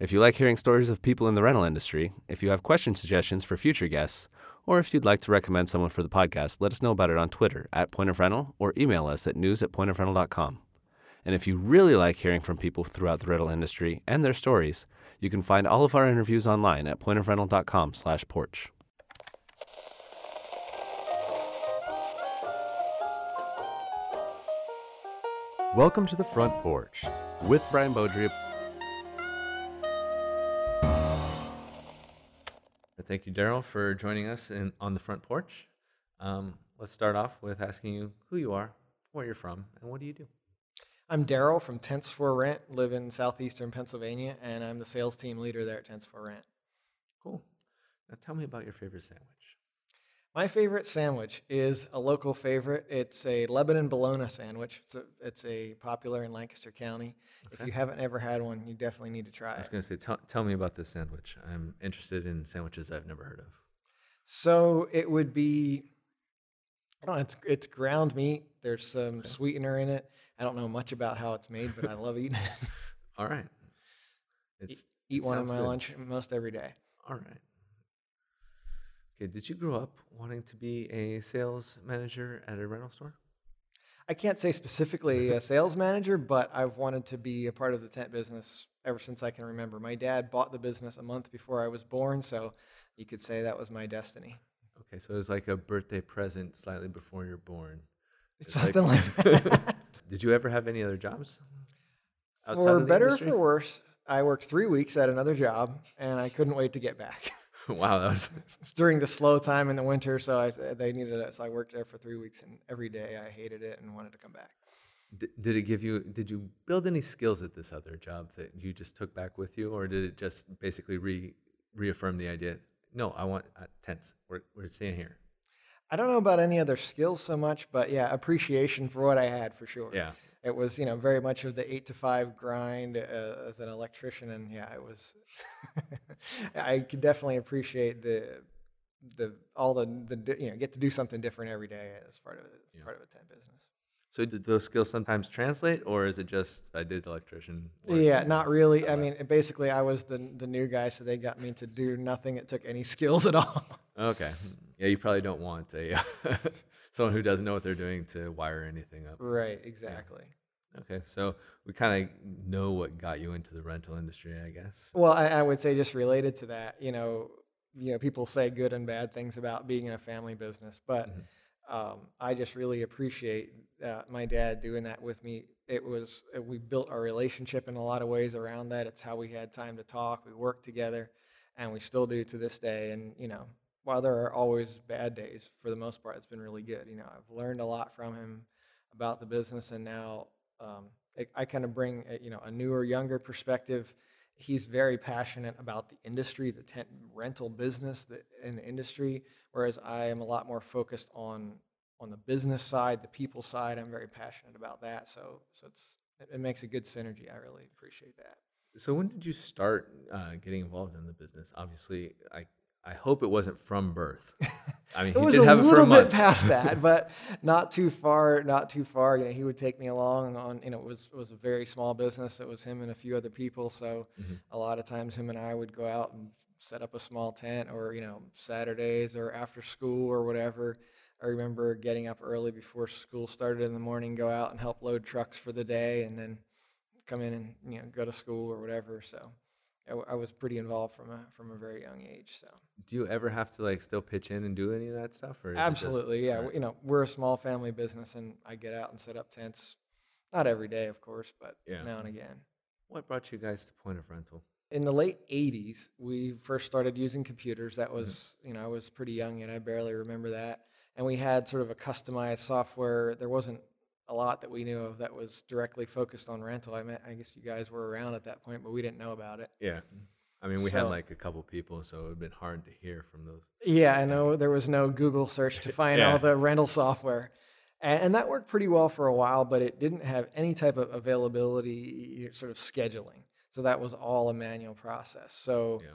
If you like hearing stories of people in the rental industry, if you have question suggestions for future guests, or if you'd like to recommend someone for the podcast, let us know about it on Twitter at Point of Rental or email us at news at pointofrental.com. And if you really like hearing from people throughout the rental industry and their stories, you can find all of our interviews online at pointofrental.com slash porch. Welcome to the front porch with Brian Beaudry. Thank you, Daryl, for joining us in, on the front porch. Um, let's start off with asking you who you are, where you're from, and what do you do? I'm Daryl from Tents for Rent, live in southeastern Pennsylvania, and I'm the sales team leader there at Tents for Rent. Cool. Now tell me about your favorite sandwich. My favorite sandwich is a local favorite. It's a Lebanon bologna sandwich. It's a, it's a popular in Lancaster County. If you haven't ever had one, you definitely need to try it. I was going to say, tell, tell me about this sandwich. I'm interested in sandwiches I've never heard of. So it would be, I don't know, it's, it's ground meat. There's some sweetener in it. I don't know much about how it's made, but I love eating it. All right. It's Eat it one sounds my good. lunch most every day. All right. Okay. Did you grow up wanting to be a sales manager at a rental store? I can't say specifically a sales manager, but I've wanted to be a part of the tent business ever since I can remember. My dad bought the business a month before I was born, so you could say that was my destiny. Okay, so it was like a birthday present slightly before you're born. It's something like that. Did you ever have any other jobs? for better or for worse, I worked three weeks at another job, and I couldn't wait to get back. wow, that was it's during the slow time in the winter, so I, they needed it. So I worked there for three weeks, and every day I hated it and wanted to come back. D- did it give you did you build any skills at this other job that you just took back with you or did it just basically re reaffirm the idea no i want uh, tents we're, we're staying here I don't know about any other skills so much, but yeah, appreciation for what I had for sure. yeah it was you know very much of the eight to five grind uh, as an electrician and yeah it was i could definitely appreciate the the all the, the you know get to do something different every day as part of it Yeah. part of a tent business so did those skills sometimes translate or is it just i did electrician work? yeah not really i mean basically i was the the new guy so they got me to do nothing that took any skills at all okay yeah you probably don't want a someone who doesn't know what they're doing to wire anything up right exactly okay so we kind of know what got you into the rental industry i guess Well, I, I would say just related to that, you know, you know, people say good and bad things about being in a family business, but Mhm. um, I just really appreciate uh, my dad doing that with me. It was uh, we built our relationship in a lot of ways around that. It's how we had time to talk. We worked together, and we still do to this day. And you know, while there are always bad days, for the most part, it's been really good. You know, I've learned a lot from him about the business, and now um, I, kind of bring a, you know a newer, younger perspective. He's very passionate about the industry, the tent rental business, the, in the industry, whereas I am a lot more focused on on the business side, the people side. I'm very passionate about that, so so it's it, it makes a good synergy. I really appreciate that. So when did you start uh, getting involved in the business? Obviously, I I hope it wasn't from birth. I mean, it he was did a have it for little a bit month. past that, but not too far. Not too far. You know, he would take me along on. You know, it was it was a very small business. It was him and a few other people. So Mhm. a lot of times, him and I would go out and set up a small tent, or you know, Saturdays or after school or whatever. I remember getting up early before school started in the morning, go out and help load trucks for the day, and then come in and you know go to school or whatever. So I, I was pretty involved from a from a very young age. So. Do you ever have to like still pitch in and do any of that stuff? Or it just- Absolutely, yeah. Alright. w- You know, we're a small family business, and I get out and set up tents. Not every day, of course, but Yeah. now and again. What brought you guys to Point of Rental? In the late '80s, we first started using computers. That was, mm-hmm. you know, I was pretty young, and I barely remember that. And we had sort of a customized software. There wasn't a lot that we knew of that was directly focused on rental. I mean, I guess you guys were around at that point, but we didn't know about it. Yeah. I mean, we had like a couple people, so it would have been hard to hear from those. Yeah, I know there was no Google search to find Yeah. all the rental software. And, and that worked pretty well for a while, but it didn't have any type of availability sort of scheduling. So that was all a manual process. So Yeah.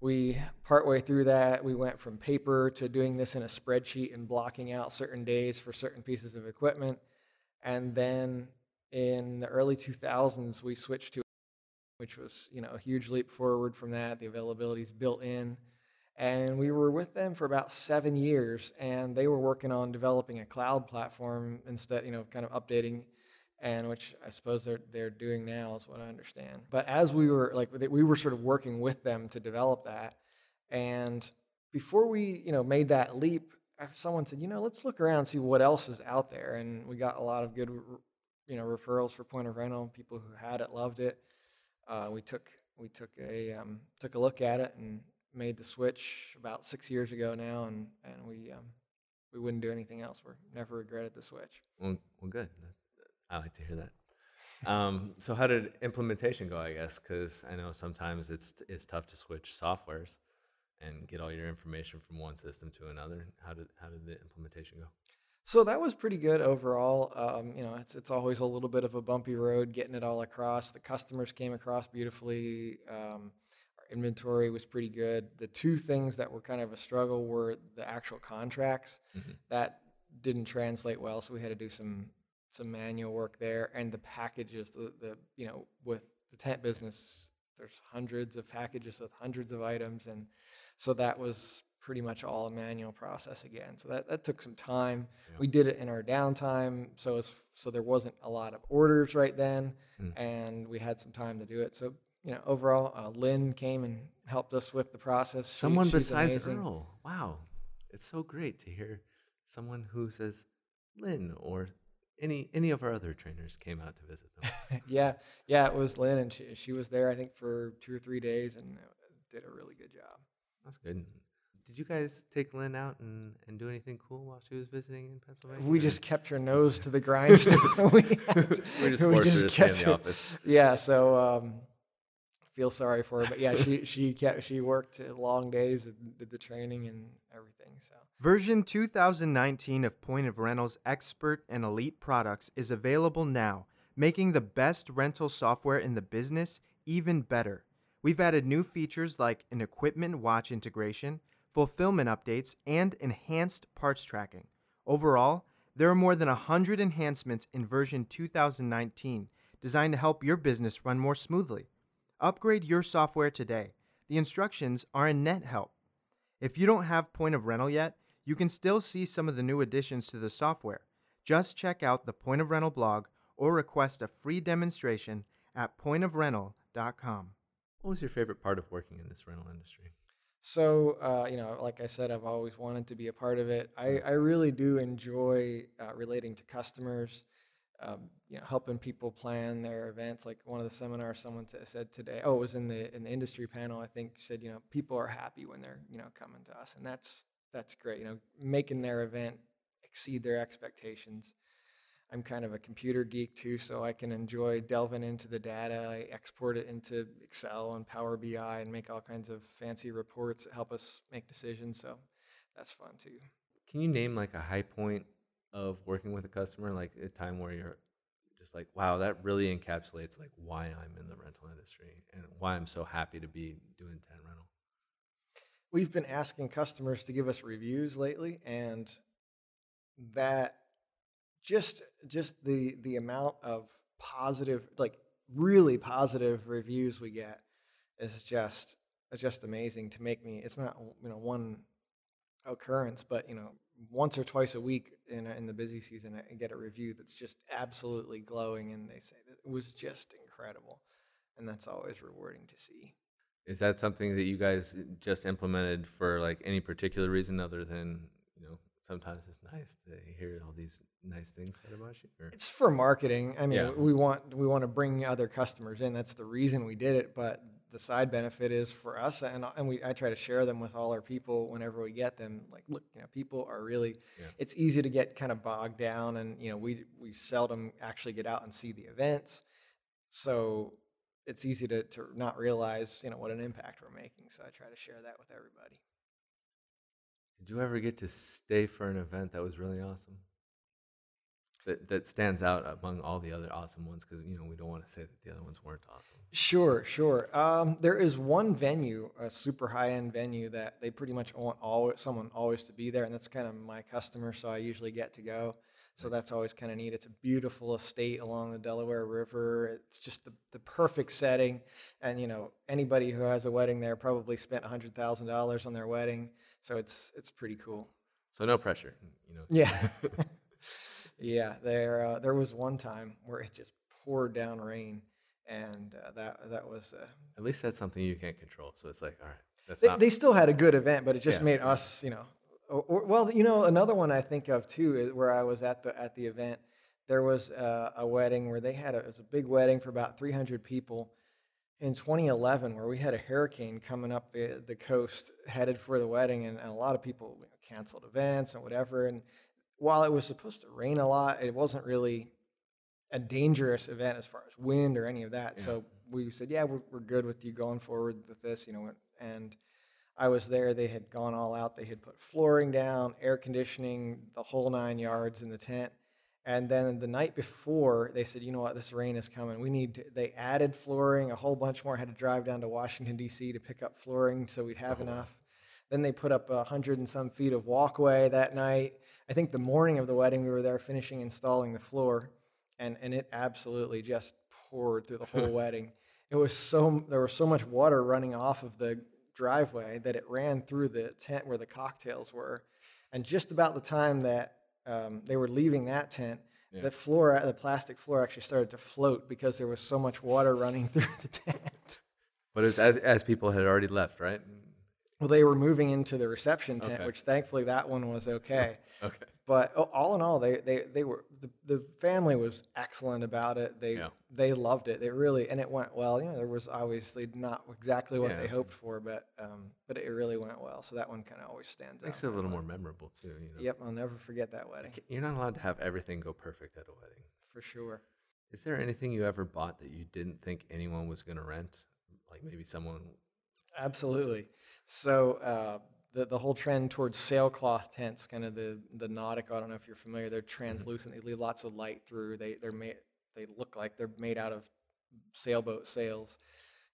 we partway through that, we went from paper to doing this in a spreadsheet and blocking out certain days for certain pieces of equipment. And then in the early 2000s, we switched to which was you know a huge leap forward from that. The availability is built in, and we were with them for about seven years, and they were working on developing a cloud platform instead, you know, kind of updating, and which I suppose they're they're doing now, is what I understand. But as we were like we were sort of working with them to develop that, and before we you know made that leap, someone said, you know, let's look around and see what else is out there, and we got a lot of good you know referrals for point of rental. People who had it loved it. Uh, we took we took a um, took a look at it and made the switch about six years ago now, and and we um, we wouldn't do anything else. We're never regretted the switch. Well, well, good. I like to hear that. Um, so how did implementation go? I guess because I know sometimes it's it's tough to switch softwares and get all your information from one system to another. How did how did the implementation go? So that was pretty good overall. Um, you know, it's it's always a little bit of a bumpy road getting it all across. The customers came across beautifully. Um, our inventory was pretty good. The two things that were kind of a struggle were the actual contracts mm-hmm. that didn't translate well, so we had to do some some manual work there, and the packages. The the you know with the tent business, there's hundreds of packages with hundreds of items, and so that was pretty much all a manual process again. So that, that took some time. Yeah. We did it in our downtime, so so there wasn't a lot of orders right then, mm. and we had some time to do it. So you know, overall, uh, Lynn came and helped us with the process. Someone she, besides amazing. Earl. Wow, it's so great to hear someone who says Lynn or any any of our other trainers came out to visit them. yeah, yeah, it was Lynn, and she she was there I think for two or three days and did a really good job. That's good did you guys take Lynn out and, and do anything cool while she was visiting in Pennsylvania? We just kept her nose to the grindstone. we, to, we just forced her to stay in the office. Yeah, so um, feel sorry for her, but yeah, she she kept she worked long days and did the training and everything. So version 2019 of Point of Rental's expert and elite products is available now, making the best rental software in the business even better. We've added new features like an equipment watch integration fulfillment updates, and enhanced parts tracking. Overall, there are more than 100 enhancements in version 2019 designed to help your business run more smoothly. Upgrade your software today. The instructions are in NetHelp. If you don't have Point of Rental yet, you can still see some of the new additions to the software. Just check out the Point of Rental blog or request a free demonstration at pointofrental.com. What was your favorite part of working in this rental industry? So, uh, you know, like I said, I've always wanted to be a part of it. I, I really do enjoy uh, relating to customers, um, you know, helping people plan their events. Like one of the seminars, someone t- said today, oh, it was in the in the industry panel. I think said, you know, people are happy when they're you know coming to us, and that's that's great. You know, making their event exceed their expectations. I'm kind of a computer geek too, so I can enjoy delving into the data. I export it into Excel and Power BI and make all kinds of fancy reports that help us make decisions. So that's fun too. Can you name like a high point of working with a customer, like a time where you're just like, wow, that really encapsulates like why I'm in the rental industry and why I'm so happy to be doing tent rental? We've been asking customers to give us reviews lately, and that just just the the amount of positive like really positive reviews we get is just just amazing to make me it's not you know one occurrence but you know once or twice a week in in the busy season I get a review that's just absolutely glowing and they say it was just incredible and that's always rewarding to see. Is that something that you guys uh, just implemented for like any particular reason other than sometimes it's nice to hear all these nice things said about you? Or? It's for marketing. I mean, yeah. we want we want to bring other customers in. That's the reason we did it. But the side benefit is for us, and and we I try to share them with all our people whenever we get them. Like, look, you know, people are really. Yeah. It's easy to get kind of bogged down, and you know, we we seldom actually get out and see the events, so it's easy to to not realize you know what an impact we're making. So I try to share that with everybody. Did you ever get to stay for an event that was really awesome? That, that stands out among all the other awesome ones because you know we don't want to say that the other ones weren't awesome. Sure, sure. Um, there is one venue, a super high end venue that they pretty much want always someone always to be there, and that's kind of my customer, so I usually get to go. So that's always kind of neat. It's a beautiful estate along the Delaware River. It's just the, the perfect setting. And, you know, anybody who has a wedding there probably spent $100,000 on their wedding. So it's, it's pretty cool. So no pressure, you know. Yeah. yeah. There, uh, there was one time where it just poured down rain. And uh, that, that was, uh, At least that's something you can't control. So it's like, all right, that's they, not. they still had a good event, but it just Yeah. made us, you know. Or, or- well, you know, another one I think of too is where I was at the at the event. There was uh, a wedding where they had a, it was a big wedding for about 300 people in 2011, where we had a hurricane coming up the, the coast headed for the wedding, and, and a lot of people you know, canceled events and whatever. And while it was supposed to rain a lot, it wasn't really a dangerous event as far as wind or any of that. Yeah. So we said, yeah, we're, we're good with you going forward with this, you know. And I was there. They had gone all out. They had put flooring down, air conditioning, the whole nine yards in the tent. And then the night before, they said, you know what, this rain is coming. We need to, they added flooring, a whole bunch more. Had to drive down to Washington, D.C. to pick up flooring so we'd have Oh, enough. Then they put up a hundred and some feet of walkway that night. I think the morning of the wedding, we were there finishing installing the floor, and, and it absolutely just poured through the whole wedding. It was so there was so much water running off of the driveway that it ran through the tent where the cocktails were, and just about the time that um, they were leaving that tent, Yeah. the floor, the plastic floor, actually started to float because there was so much water running through the tent. but it was as, as people had already left, right? Well, they were moving into the reception tent, Okay. which thankfully that one was okay. Okay. But all in all, they, they, they were the, the family was excellent about it. They Yeah. they loved it. They really and it went well. You know, there was obviously not exactly what they hoped for, but um, but it really went well. So that one kind of always stands Makes out. Makes it a little more memorable too. You know. Yep, I'll never forget that wedding You're not allowed to have everything go perfect at a wedding. for sure. Is there anything you ever bought that you didn't think anyone was going to rent? Like maybe someone. Absolutely. So uh, the the whole trend towards sailcloth tents, kind of the the Nautic. I don't know if you're familiar. They're translucent. They leave lots of light through. They they're made. They look like they're made out of sailboat sails.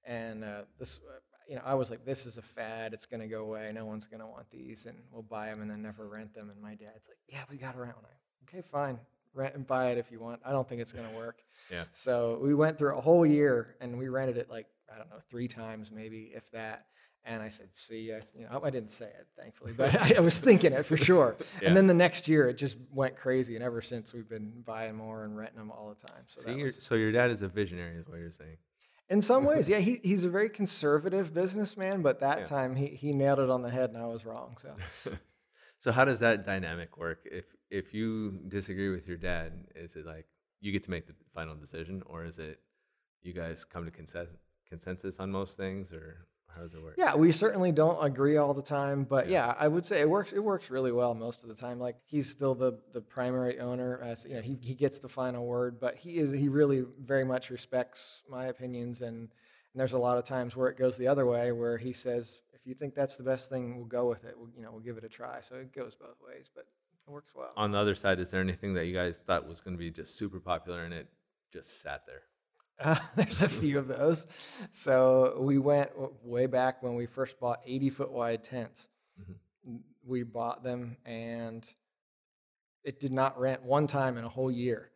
And uh, this, uh, you know, I was like, this is a fad. It's going to go away. No one's going to want these, and we'll buy them and then never rent them. And my dad's like, yeah, we got one. I, okay, fine, rent and buy it if you want. I don't think it's going to work. Yeah. So we went through a whole year and we rented it like I don't know three times maybe if that. And I said, "See, I, you know, I didn't say it thankfully, but I, I was thinking it for sure." Yeah. And then the next year it just went crazy, and ever since we've been buying more and renting them all the time. So your was, so your dad is a visionary, is what you're saying. in some ways, yeah, he, he's a very conservative businessman, but that Yeah. time he, he nailed it on the head, and I was wrong. So So how does that dynamic work? If if you disagree with your dad, is it like you get to make the final decision, or is it you guys come to consensus consensus on most things, or how does it work? Yeah, we certainly don't agree all the time, but Yeah. yeah, I would say it works. It works really well most of the time. Like he's still the the primary owner, as you know, he he gets the final word, but he is he really very much respects my opinions, and, and there's a lot of times where it goes the other way, where he says, if you think that's the best thing, we'll go with it. We'll, you know, we'll give it a try. So it goes both ways, but it works well. On the other side, is there anything that you guys thought was going to be just super popular and it just sat there? Uh, there's a few of those. So we went way back when we first bought 80 foot wide tents. Mhm. We bought them and it did not rent one time in a whole year.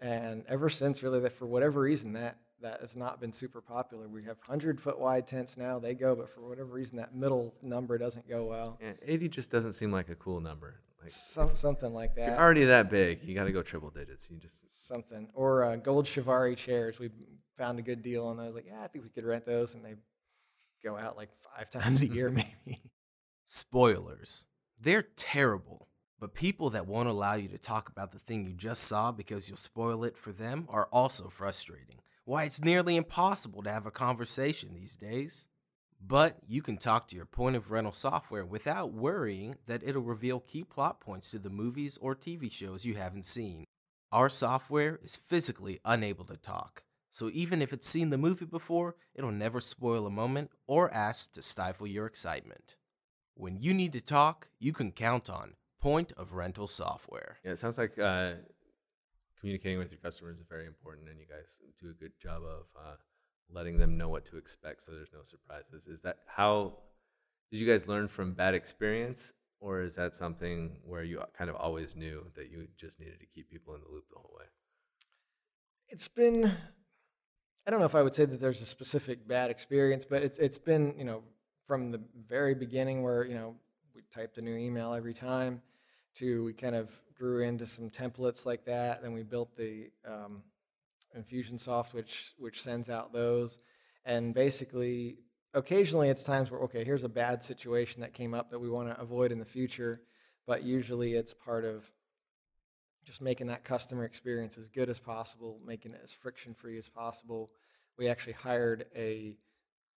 And ever since, really, that for whatever reason, that that has not been super popular. We have 100 foot wide tents now. They go, but for whatever reason, that middle number doesn't go well. Yeah, 80 just doesn't seem like a cool number. Like Some, something like if that. you're already that big, you got to go triple digits. You just something or uh, gold Chiavari chairs. We found a good deal on those. Like, yeah, I think we could rent those, and they go out like five times a year, maybe. Spoilers. They're terrible. But people that won't allow you to talk about the thing you just saw because you'll spoil it for them are also frustrating. Why, it's nearly impossible to have a conversation these days. But you can talk to your point of rental software without worrying that it'll reveal key plot points to the movies or TV shows you haven't seen. Our software is physically unable to talk, so even if it's seen the movie before, it'll never spoil a moment or ask to stifle your excitement. When you need to talk, you can count on Point of Rental Software. Yeah, it sounds like uh, communicating with your customers is very important, and you guys do a good job of uh, letting them know what to expect, so there's no surprises. Is that how did you guys learn from bad experience, or is that something where you kind of always knew that you just needed to keep people in the loop the whole way? It's been I don't know if I would say that there's a specific bad experience, but it's it's been, you know, from the very beginning where, you know, we typed a new email every time to we kind of grew into some templates like that. Then we built the um, Infusionsoft, which which sends out those, and basically, occasionally it's times where okay, here's a bad situation that came up that we want to avoid in the future, but usually it's part of just making that customer experience as good as possible, making it as friction free as possible. We actually hired a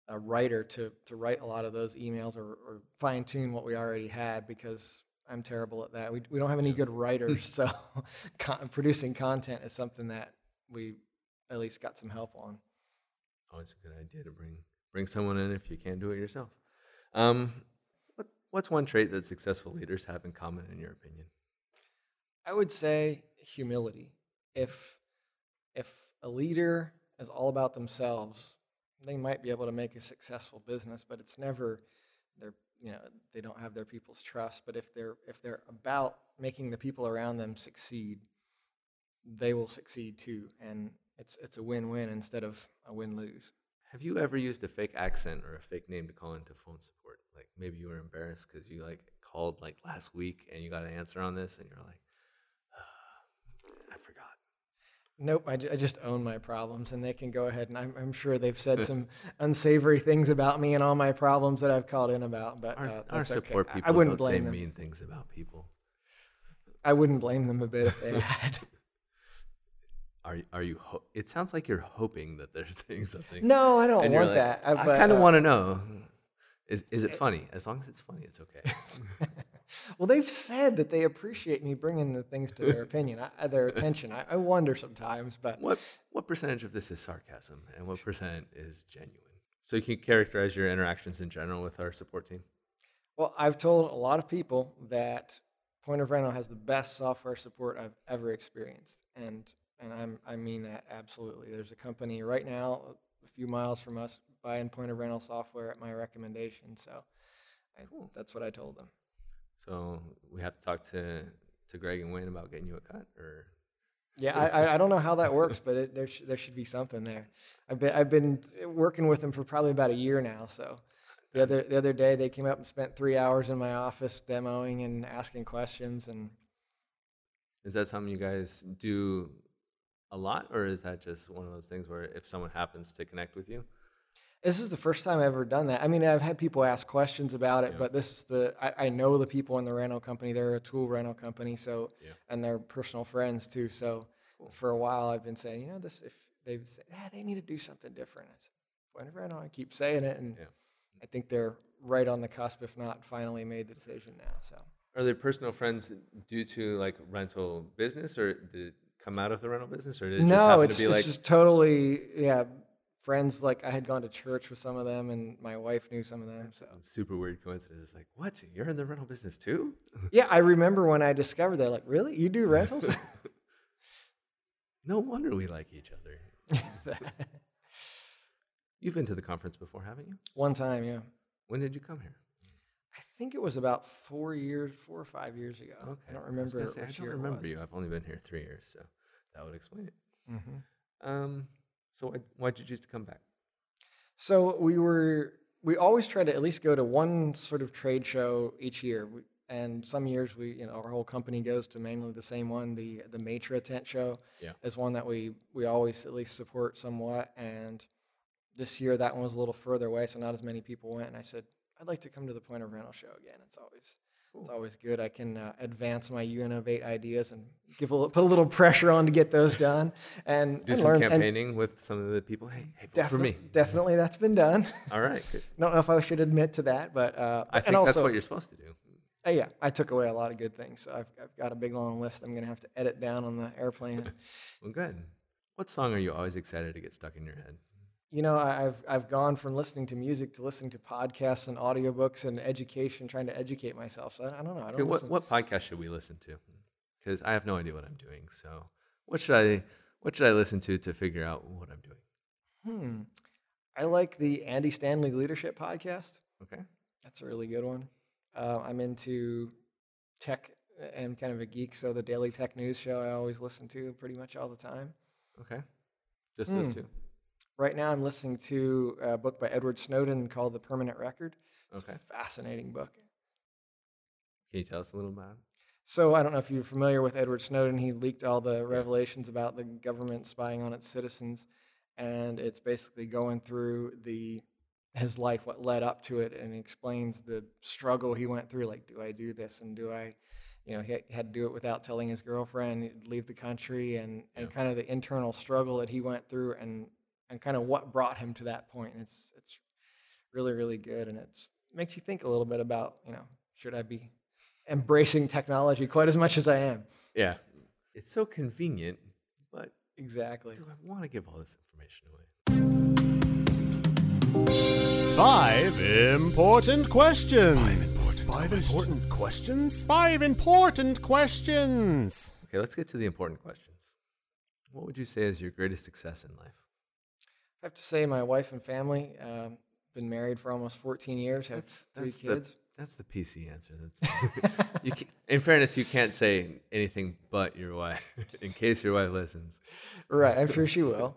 a writer to to write a lot of those emails or, or fine tune what we already had because I'm terrible at that. We we don't have any good writers, so con- producing content is something that we at least got some help on. Always a good idea to bring bring someone in if you can't do it yourself. Um, what what's one trait that successful leaders have in common, in your opinion? I would say humility. If if a leader is all about themselves, they might be able to make a successful business, but it's never their you know they don't have their people's trust. But if they're if they're about making the people around them succeed, they will succeed too, and it's it's a win-win instead of a win-lose. Have you ever used a fake accent or a fake name to call into phone support? Like maybe you were embarrassed because you like called like last week and you got an answer on this, and you're like, I forgot. Nope, I, I just own my problems, and they can go ahead. And I'm, I'm sure they've said some unsavory things about me and all my problems that I've called in about. But Our, uh, our that's okay. support I- people I wouldn't don't say blame them. mean things about people. I wouldn't blame them a bit if they had. Are are you? Ho- it sounds like you're hoping that they're saying something. no, I don't and want like, that. Uh, I kind of uh, want to know. Is is it funny? As long as it's funny, it's okay. well, they've said that they appreciate me bringing the things to their opinion, I, uh, their attention. I, I wonder sometimes, but what what percentage of this is sarcasm and what percent is genuine? So you can characterize your interactions in general with our support team. Well, I've told a lot of people that Point of Rental has the best software support I've ever experienced, and and I'm I mean that absolutely. There's a company right now a few miles from us buying Point of Rental software at my recommendation, so I, that's what I told them. So we have to talk to to Greg and Wayne about getting you a cut, or Yeah, I, I, I don't know how that works, but it, there sh- there should be something there. I've been I've been working with them for probably about a year now. So the other the other day they came up and spent three hours in my office demoing and asking questions, and is that something you guys do a lot, or is that just one of those things where if someone happens to connect with you, this is the first time I've ever done that. I mean, I've had people ask questions about it, Yeah. but this is the I, I know the people in the rental company. They're a tool rental company, so Yeah. and they're personal friends too. So Cool. for a while I've been saying, you know, this if they say, ah, they need to do something different. I said, point of rental. I keep saying it, and Yeah. I think they're right on the cusp, if not finally made the decision now. So are they personal friends due to like rental business, or did it come out of the rental business, or did it just no, happen it's, to be it's like just totally yeah. Friends like I had gone to church with some of them, and my wife knew some of them. So super weird coincidence? It's like, what? You're in the rental business too? yeah, I remember when I discovered that. Like, really, you do rentals? no wonder we like each other. You've been to the conference before, haven't you? One time, yeah. When did you come here? I think it was about four years, four or five years ago. Okay. I don't remember say, I don't remember you. I've only been here three years, so that would explain it. Mhm. Um, so why, why'd you choose to come back? So we were we always try to at least go to one sort of trade show each year. And some years we, you know, our whole company goes to mainly the same one. The the Matra tent show Yeah. is one that we we always at least support somewhat. And this year that one was a little further away, so not as many people went. And I said I'd like to come to the Point of Rental show again. It's always it's always good. I can uh, advance my UNovate ideas and give a little, put a little pressure on to get those done and Do and some learn. and campaigning with some of the people. Hey, hey, vote for me. Definitely, that's been done. All right, good. don't know if I should admit to that, but uh, I and think also, that's what you're supposed to do. uh, yeah, I took away a lot of good things. So I've, I've got a big long list. I'm gonna have to edit down on the airplane. Well, good. What song are you always excited to get stuck in your head? You know, I've I've gone from listening to music to listening to podcasts and audiobooks and education, trying to educate myself. So I, I don't know. I don't Okay, what, what podcast should we listen to? Because I have no idea what I'm doing. So what should I what should I listen to to figure out what I'm doing? Hmm. I like the Andy Stanley Leadership Podcast. Okay. That's a really good one. Uh, I'm into tech and kind of a geek, so the Daily Tech News show I always listen to pretty much all the time. Okay. Just those Hmm. two. Right now, I'm listening to a book by Edward Snowden called The Permanent Record. It's Okay. a fascinating book. Can you tell us a little about it? So I don't know if you're familiar with Edward Snowden. He leaked all the revelations about the government spying on its citizens, and it's basically going through the his life, what led up to it, and explains the struggle he went through. Like, do I do this, and do I, you know, he had- to do it without telling his girlfriend, he'd leave the country, and and Yeah. kind of the internal struggle that he went through, and and kind of what brought him to that point. And it's it's really really good, and it makes you think a little bit about, you know, should I be embracing technology quite as much as I am. Yeah. It's so convenient, but Exactly. do I want to give all this information away? Five important questions. Five important questions. Five important questions. Okay, let's get to the important questions. What would you say is your greatest success in life? I have to say, my wife and family, um, been married for almost 14 years, have That's three that's kids. the that's the PC answer. That's you can, in fairness, you can't say anything but your wife in case your wife listens. right, I'm sure she will.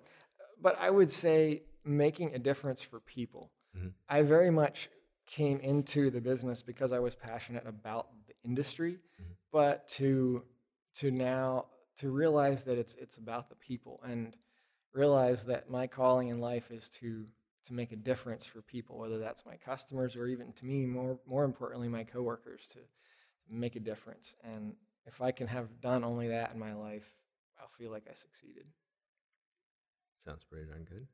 But I would say making a difference for people. Mhm. I very much came into the business because I was passionate about the industry, Mhm. but to to now to realize that it's it's about the people and realize that my calling in life is to to make a difference for people, whether that's my customers or even to me more more importantly my coworkers to make a difference. And if I can have done only that in my life, I'll feel like I succeeded. Sounds pretty darn good.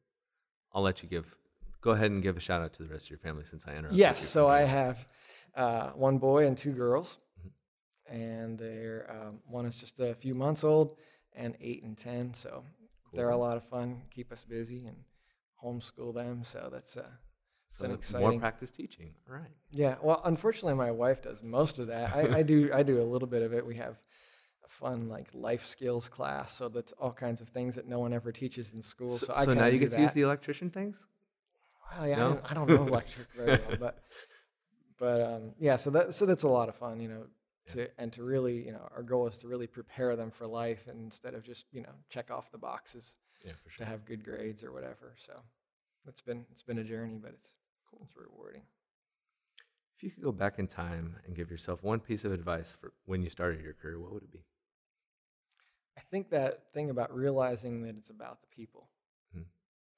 I'll let you give. Go ahead and give a shout out to the rest of your family since I interrupted. Yes, so I have uh, one boy and two girls, Mhm. and they're um, one is just a few months old, and eight and ten. So they're a lot of fun, keep us busy, and homeschool them. So that's uh, So an more exciting- practice teaching. All right. yeah. Well, unfortunately, my wife does most of that. I, I do I do a little bit of it. We have a fun like life skills class, so that's all kinds of things that no one ever teaches in school. So, So, I so now you get to use the electrician things. Well, yeah, No? I, don't, I don't know electric very well, but but um, yeah, so that so that's a lot of fun, you know. To and to really, you know, our goal is to really prepare them for life instead of just you know check off the boxes Yeah, for to have good grades or whatever. So it's been it's been a journey, but it's cool. It's rewarding. If you could go back in time and give yourself one piece of advice for when you started your career, what would it be? I think that thing about realizing that it's about the people. Mhm.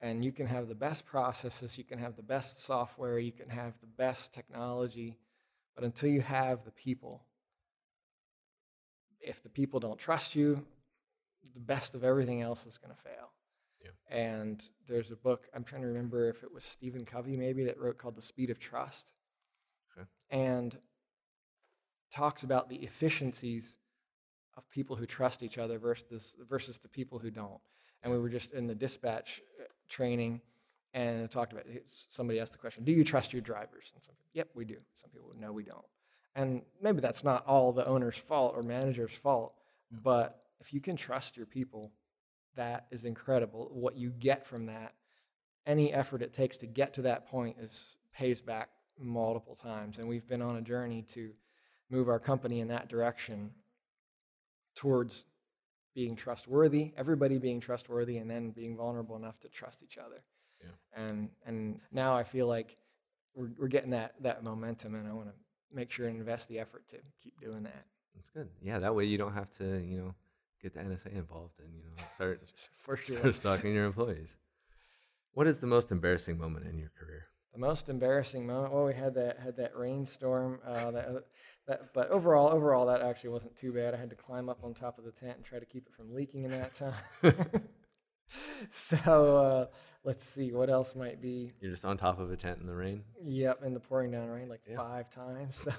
And you can have the best processes, you can have the best software, you can have the best technology, but until you have the people, if the people don't trust you, the best of everything else is going to fail. Yeah. And there's a book, I'm trying to remember if it was Stephen Covey maybe that wrote called The Speed of Trust. Okay. And talks about the efficiencies of people who trust each other versus versus the people who don't. And we were just in the dispatch uh, training, and talked about it- somebody asked the question, "Do you trust your drivers?" And some, people, yep, we do. Some people, no, we don't. And maybe that's not all the owner's fault or manager's fault, mm. but if you can trust your people, that is incredible. What you get from that, any effort it takes to get to that point is pays back multiple times. And we've been on a journey to move our company in that direction towards being trustworthy, everybody being trustworthy, and then being vulnerable enough to trust each other. Yeah. And and now I feel like we're we're getting that that momentum, and I want to make sure and invest the effort to keep doing that. That's good. Yeah, that way you don't have to, you know, get the NSA involved and you know start For sure. start stalking your employees. What is the most embarrassing moment in your career? The most embarrassing moment. Well, we had that had that rainstorm. Uh, that, that, but overall, overall, that actually wasn't too bad. I had to climb up on top of the tent and try to keep it from leaking in that time. so uh, let's see what else might be. You're just on top of a tent in the rain. Yep, in the pouring down rain like Yeah. five times. So.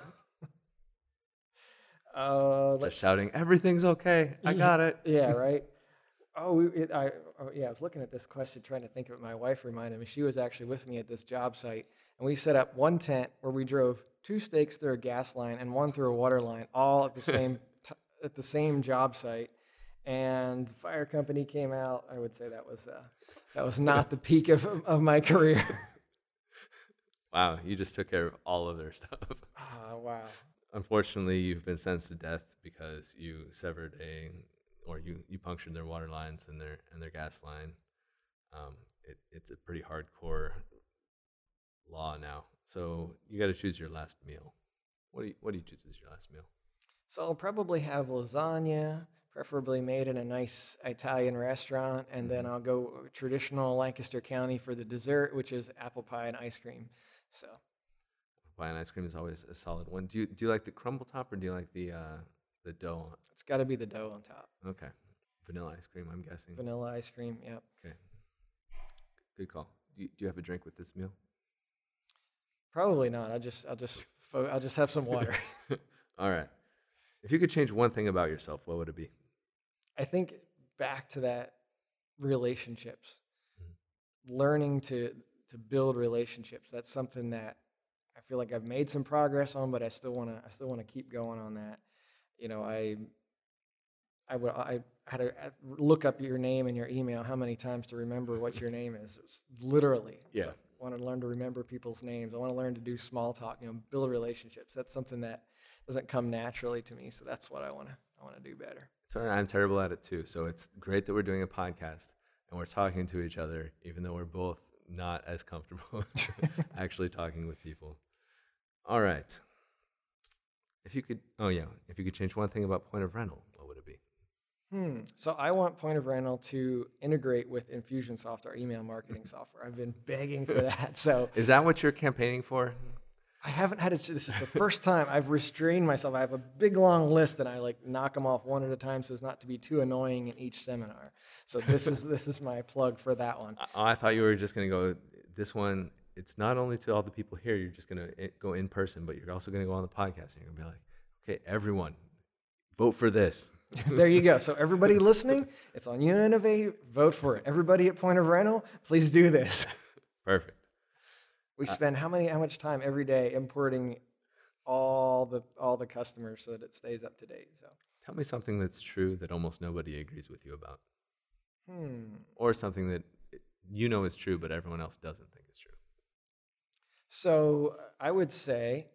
uh, Just shouting, "Everything's okay. I Yeah. got it." Yeah, right. Oh, it, I, oh, yeah. I was looking at this question, trying to think of it. My wife reminded me. She was actually with me at this job site, and we set up one tent where we drove two stakes through a gas line and one through a water line, all at the same t- at the same job site. And the fire company came out. I would say that was uh, that was not the peak of of my career. Wow, you just took care of all of their stuff. Ah, wow. Unfortunately, you've been sentenced to death because you severed a, or you, you punctured their water lines and their and their gas line. Um, it, it's a pretty hardcore law now. So you got to choose your last meal. What do you What do you choose as your last meal? So I'll probably have lasagna, preferably made in a nice Italian restaurant, and then I'll go traditional Lancaster County for the dessert, which is apple pie and ice cream. So apple Pie and ice cream is always a solid one. Do you Do you like the crumble top or do you like the uh, the dough? on- it's got to be the dough on top. Okay, vanilla ice cream. I'm guessing. Vanilla ice cream, yep. Okay, good call. Do you, do you have a drink with this meal? Probably not. I'll just I'll just I'll just have some water. All right. If you could change one thing about yourself, what would it be? I think back to that relationships, learning to to build relationships. That's something that I feel like I've made some progress on, but I still want to I still want to keep going on that. You know, I I would I had to uh, look up your name and your email how many times to remember what your name is. It was literally. Yeah. So I want to learn to remember people's names. I want to learn to do small talk. You know, build relationships. That's something that doesn't come naturally to me. So that's what I want to I want to do better. Sorry, I'm terrible at it too. So it's great that we're doing a podcast and we're talking to each other, even though we're both not as comfortable actually talking with people. All right. If you could, oh yeah, if you could change one thing about point of rental, what would it be? Hmm. So I want Point of Rental to integrate with Infusionsoft, our email marketing software. I've been begging for that. So Is that what you're campaigning for? I haven't had it. This is the first time I've restrained myself. I have a big long list, and I like knock them off one at a time so as not to be too annoying in each seminar. So this is this is my plug for that one. Oh, I thought you were just going to go, this one, it's not only to all the people here, you're just going to eh, go in person, but you're also going to go on the podcast and you're going to be like, okay, everyone, vote for this. there you go. So everybody listening, it's on Uninnovate. Vote for it. Everybody at Point of Rental, please do this. Perfect. We spend how many how much time every day importing all the all the customers so that it stays up to date. So Tell me something that's true that almost nobody agrees with you about, hmm. or something that you know is true, but everyone else doesn't think is true. So I would say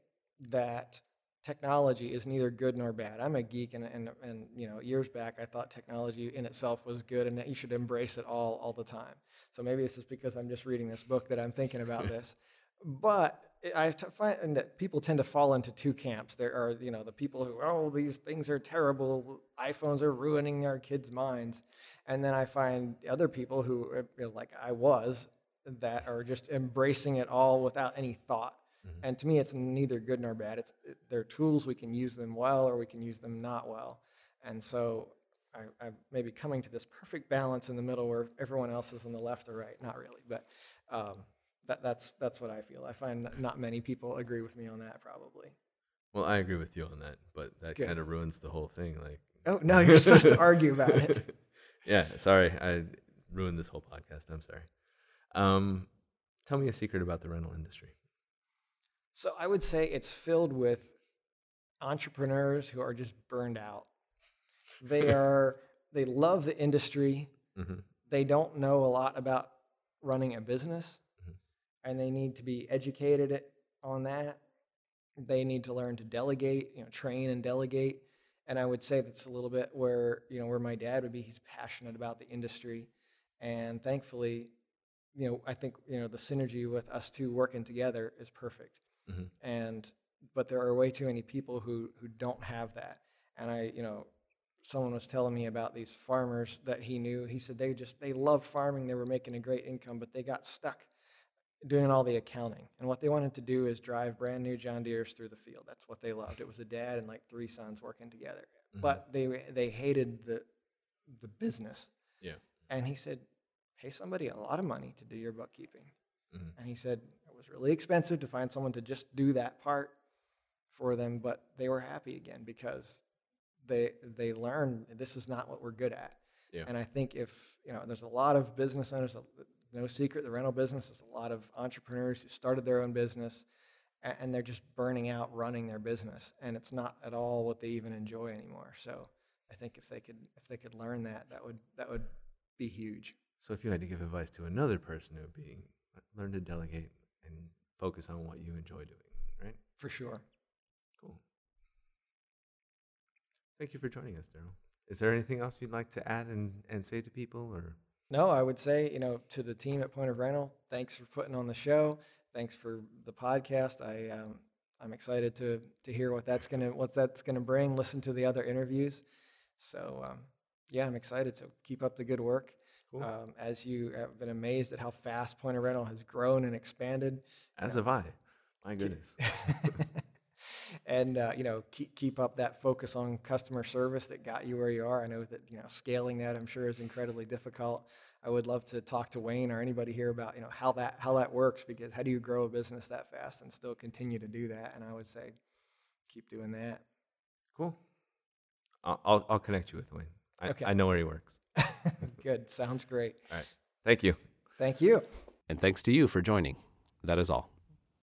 that technology is neither good nor bad. I'm a geek, and, and, and you know, years back I thought technology in itself was good, and that you should embrace it all all the time. So maybe this is because I'm just reading this book that I'm thinking about this. But I find that people tend to fall into two camps. There are, you know, the people who, oh, these things are terrible. iPhones are ruining our kids' minds, and then I find other people who, uh, you know, like I was, that are just embracing it all without any thought. And to me, it's neither good nor bad. It's they're tools. We can use them well, or we can use them not well. And so, I, I'm maybe coming to this perfect balance in the middle, where everyone else is on the left or right. Not really, but um, that, that's that's what I feel. I find not many people agree with me on that. Probably. Well, I agree with you on that, but that kind of ruins the whole thing. Like, Oh no, you're supposed to argue about it. yeah, sorry, I ruined this whole podcast. I'm sorry. Um, tell me a secret about the rental industry. So I would say it's filled with entrepreneurs who are just burned out. They are they love the industry. hmm They don't know a lot about running a business. And they need to be educated on that. They need to learn to delegate, you know, train and delegate. And I would say that's a little bit where you know where my dad would be. He's passionate about the industry, and thankfully, you know, I think you know the synergy with us two working together is perfect Mhm. and but there are way too many people who who don't have that and i you know someone was telling me about these farmers that he knew he said they just they love farming they were making a great income but they got stuck doing all the accounting and what they wanted to do is drive brand new john deeres through the field that's what they loved it was a dad and like three sons working together but they they hated the the business Yeah. and he said pay somebody a lot of money to do your bookkeeping Mhm. and he said it was really expensive to find someone to just do that part for them, but they were happy again because they they learned this is not what we're good at. Yeah. And I think if you know, there's a lot of business owners. No secret, the rental business is a lot of entrepreneurs who started their own business, and they're just burning out running their business, and it's not at all what they even enjoy anymore. So I think if they could if they could learn that, that would that would be huge. So, if you had to give advice to another person, it would be learn to delegate and focus on what you enjoy doing, right? for sure. Cool. Thank you for joining us, Daryl. Is there anything else you'd like to add and, and say to people or No, I would say, you know, to the team at Point of Rental, thanks for putting on the show. Thanks for the podcast. I um, I'm excited to to hear what that's gonna what that's gonna bring. Listen to the other interviews. So um, yeah, I'm excited. So keep up the good work. Cool. Um, as you have been amazed at how fast Point of Rental has grown and expanded. as have I? My goodness. and uh, you know keep keep up that focus on customer service that got you where you are. I know that you know scaling that I'm sure is incredibly difficult. I would love to talk to Wayne or anybody here about you know how that how that works because how do you grow a business that fast and still continue to do that? And I would say keep doing that. cool. I'll, I'll, I'll connect you with Wayne. I, Okay. I know where he works. Good, sounds great. All right. Thank you. Thank you. And thanks to you for joining. That is all.